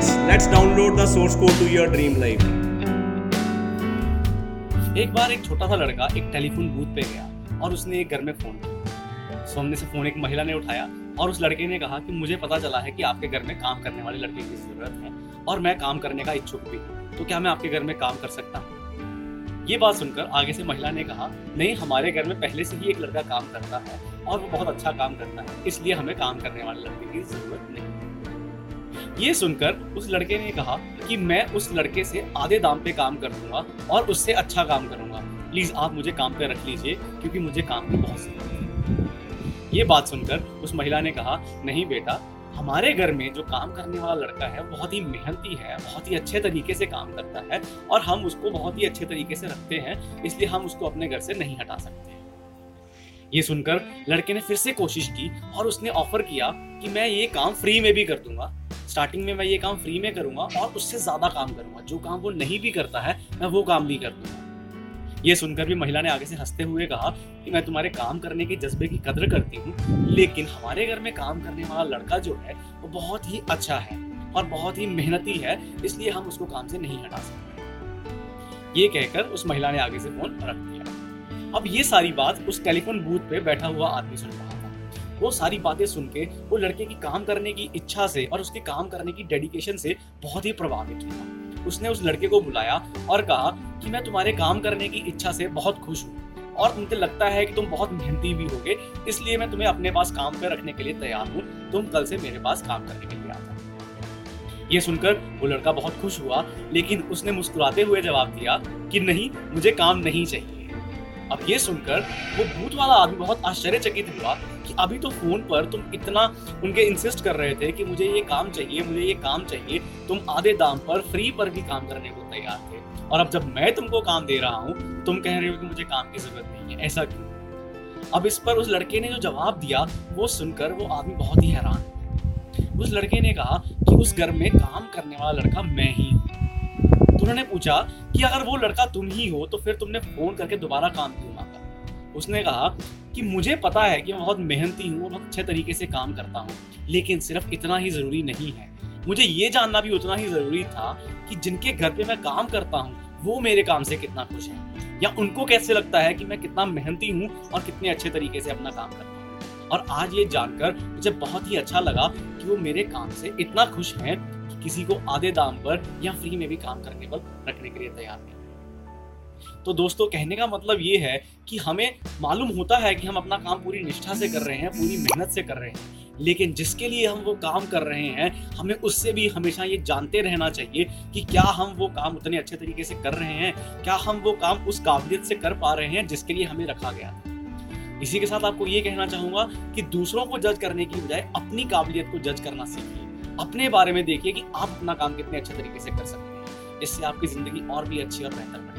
source code to your dream life. एक बार एक छोटा सा लड़का एक टेलीफोन बूथ पे गया और उसने एक घर में फ़ोन किया। सामने से फ़ोन एक महिला ने उठाया और उस लड़के ने कहा कि मुझे पता चला है कि आपके घर में काम करने वाले लड़के की ज़रूरत है और मैं काम करने का इच्छुक भी तो क्या मैं आपके घर में काम कर सकता हूँ? ये बात सुनकर आगे से महिला ने कहा, नहीं, हमारे घर में पहले से ही एक लड़का काम करता है और वो बहुत अच्छा काम करता है, इसलिए हमें काम करने वाले लड़के की ज़रूरत नहीं ये सुनकर उस लड़के ने कहा कि मैं उस लड़के से आधे दाम पे काम कर दूँगा और उससे अच्छा काम करूँगा। प्लीज़ आप मुझे काम पे रख लीजिए, क्योंकि मुझे काम की बहुत ज़रूरत ये बात सुनकर उस महिला ने कहा, नहीं बेटा, हमारे घर में जो काम करने वाला लड़का है, बहुत ही मेहनती है, बहुत ही अच्छे तरीके से काम करता है और हम उसको बहुत ही अच्छे तरीके से रखते हैं, इसलिए हम उसको अपने घर से नहीं हटा सकते ये सुनकर लड़के ने फिर से कोशिश की और उसने ऑफ़र किया कि मैं ये काम फ्री में भी कर दूँगा। स्टार्टिंग में मैं ये काम फ्री में करूँगा और उससे ज़्यादा काम करूँगा। जो काम वो नहीं भी करता है, मैं वो काम भी कर दूँगा। ये सुनकर भी महिला ने आगे से हँसते हुए कहा कि मैं तुम्हारे काम करने के जज्बे की कदर करती हूँ, लेकिन हमारे घर में काम करने वाला लड़का जो है, वो बहुत ही अच्छा है और बहुत ही मेहनती है, इसलिए हम उसको काम से नहीं हटा सकते। ये कहकर उस महिला ने आगे से फ़ोन रख दिया। अब ये सारी बात उस टेलीफोन बूथ पे बैठा हुआ आदमी सुन रहा वो सारी बातें सुन के, वो लड़के की काम करने की इच्छा से और उसके काम करने की डेडिकेशन से बहुत ही प्रभावित हुआ। उसने उस लड़के को बुलाया और कहा कि मैं तुम्हारे काम करने की इच्छा से बहुत खुश हूँ और मुझे लगता है कि तुम बहुत मेहनती भी होगे, इसलिए मैं तुम्हें अपने पास काम पर रखने के लिए तैयार हूँ। तुम कल से मेरे पास काम करने के लिए आता ये सुनकर वो लड़का बहुत खुश हुआ, लेकिन उसने मुस्कुराते हुए जवाब दिया कि नहीं, मुझे काम नहीं चाहिए। अब ये सुनकर वो भूत वाला आदमी बहुत आश्चर्यचकित हुआ कि अभी तो फ़ोन पर तुम इतना उनके इंसिस्ट कर रहे थे कि मुझे ये काम चाहिए, मुझे ये काम चाहिए। तुम आधे दाम पर फ्री पर भी काम करने को तैयार थे। और अब जब मैं तुमको काम दे रहा हूँ, तुम कह रहे हो कि मुझे काम की ज़रूरत नहीं है, ऐसा क्यों? अब इस पर उस लड़के ने जो जवाब दिया, वो सुनकर वो आदमी बहुत ही हैरान उस लड़के ने कहा कि उस घर में काम करने वाला लड़का मैं ही उन्होंने पूछा कि अगर वो लड़का तुम ही हो तो फिर तुमने फ़ोन करके दोबारा काम क्यों मांगा? उसने कहा कि मुझे पता है कि मैं बहुत मेहनती हूँ बहुत अच्छे तरीके से काम करता हूँ, लेकिन सिर्फ़ इतना ही ज़रूरी नहीं है। मुझे ये जानना भी उतना ही ज़रूरी था कि जिनके घर पे मैं काम करता हूँ, वो मेरे काम से कितना खुश है? या उनको कैसे लगता है कि मैं कितना मेहनती हूँ और कितने अच्छे तरीके से अपना काम करता हूँ? और आज ये जानकर मुझे बहुत ही अच्छा लगा कि वो मेरे काम से इतना खुश हैं किसी को आधे दाम पर या फ्री में भी काम करने पर रखने के लिए तैयार नहीं तो दोस्तों, कहने का मतलब ये है कि हमें मालूम होता है कि हम अपना काम पूरी निष्ठा से कर रहे हैं, पूरी मेहनत से कर रहे हैं, लेकिन जिसके लिए हम वो काम कर रहे हैं, हमें उससे भी हमेशा ये जानते रहना चाहिए कि क्या हम वो काम उतने अच्छे तरीके से कर रहे हैं, क्या हम वो काम उस काबिलियत से कर पा रहे हैं जिसके लिए हमें रखा गया था इसी के साथ आपको ये कहना चाहूँगा कि दूसरों को जज करने की बजाय अपनी काबिलियत को जज करना सीखिए। अपने बारे में देखिए कि आप अपना काम कितने अच्छे तरीके से कर सकते हैं। इससे आपकी ज़िंदगी और भी अच्छी और बेहतर बनेगी।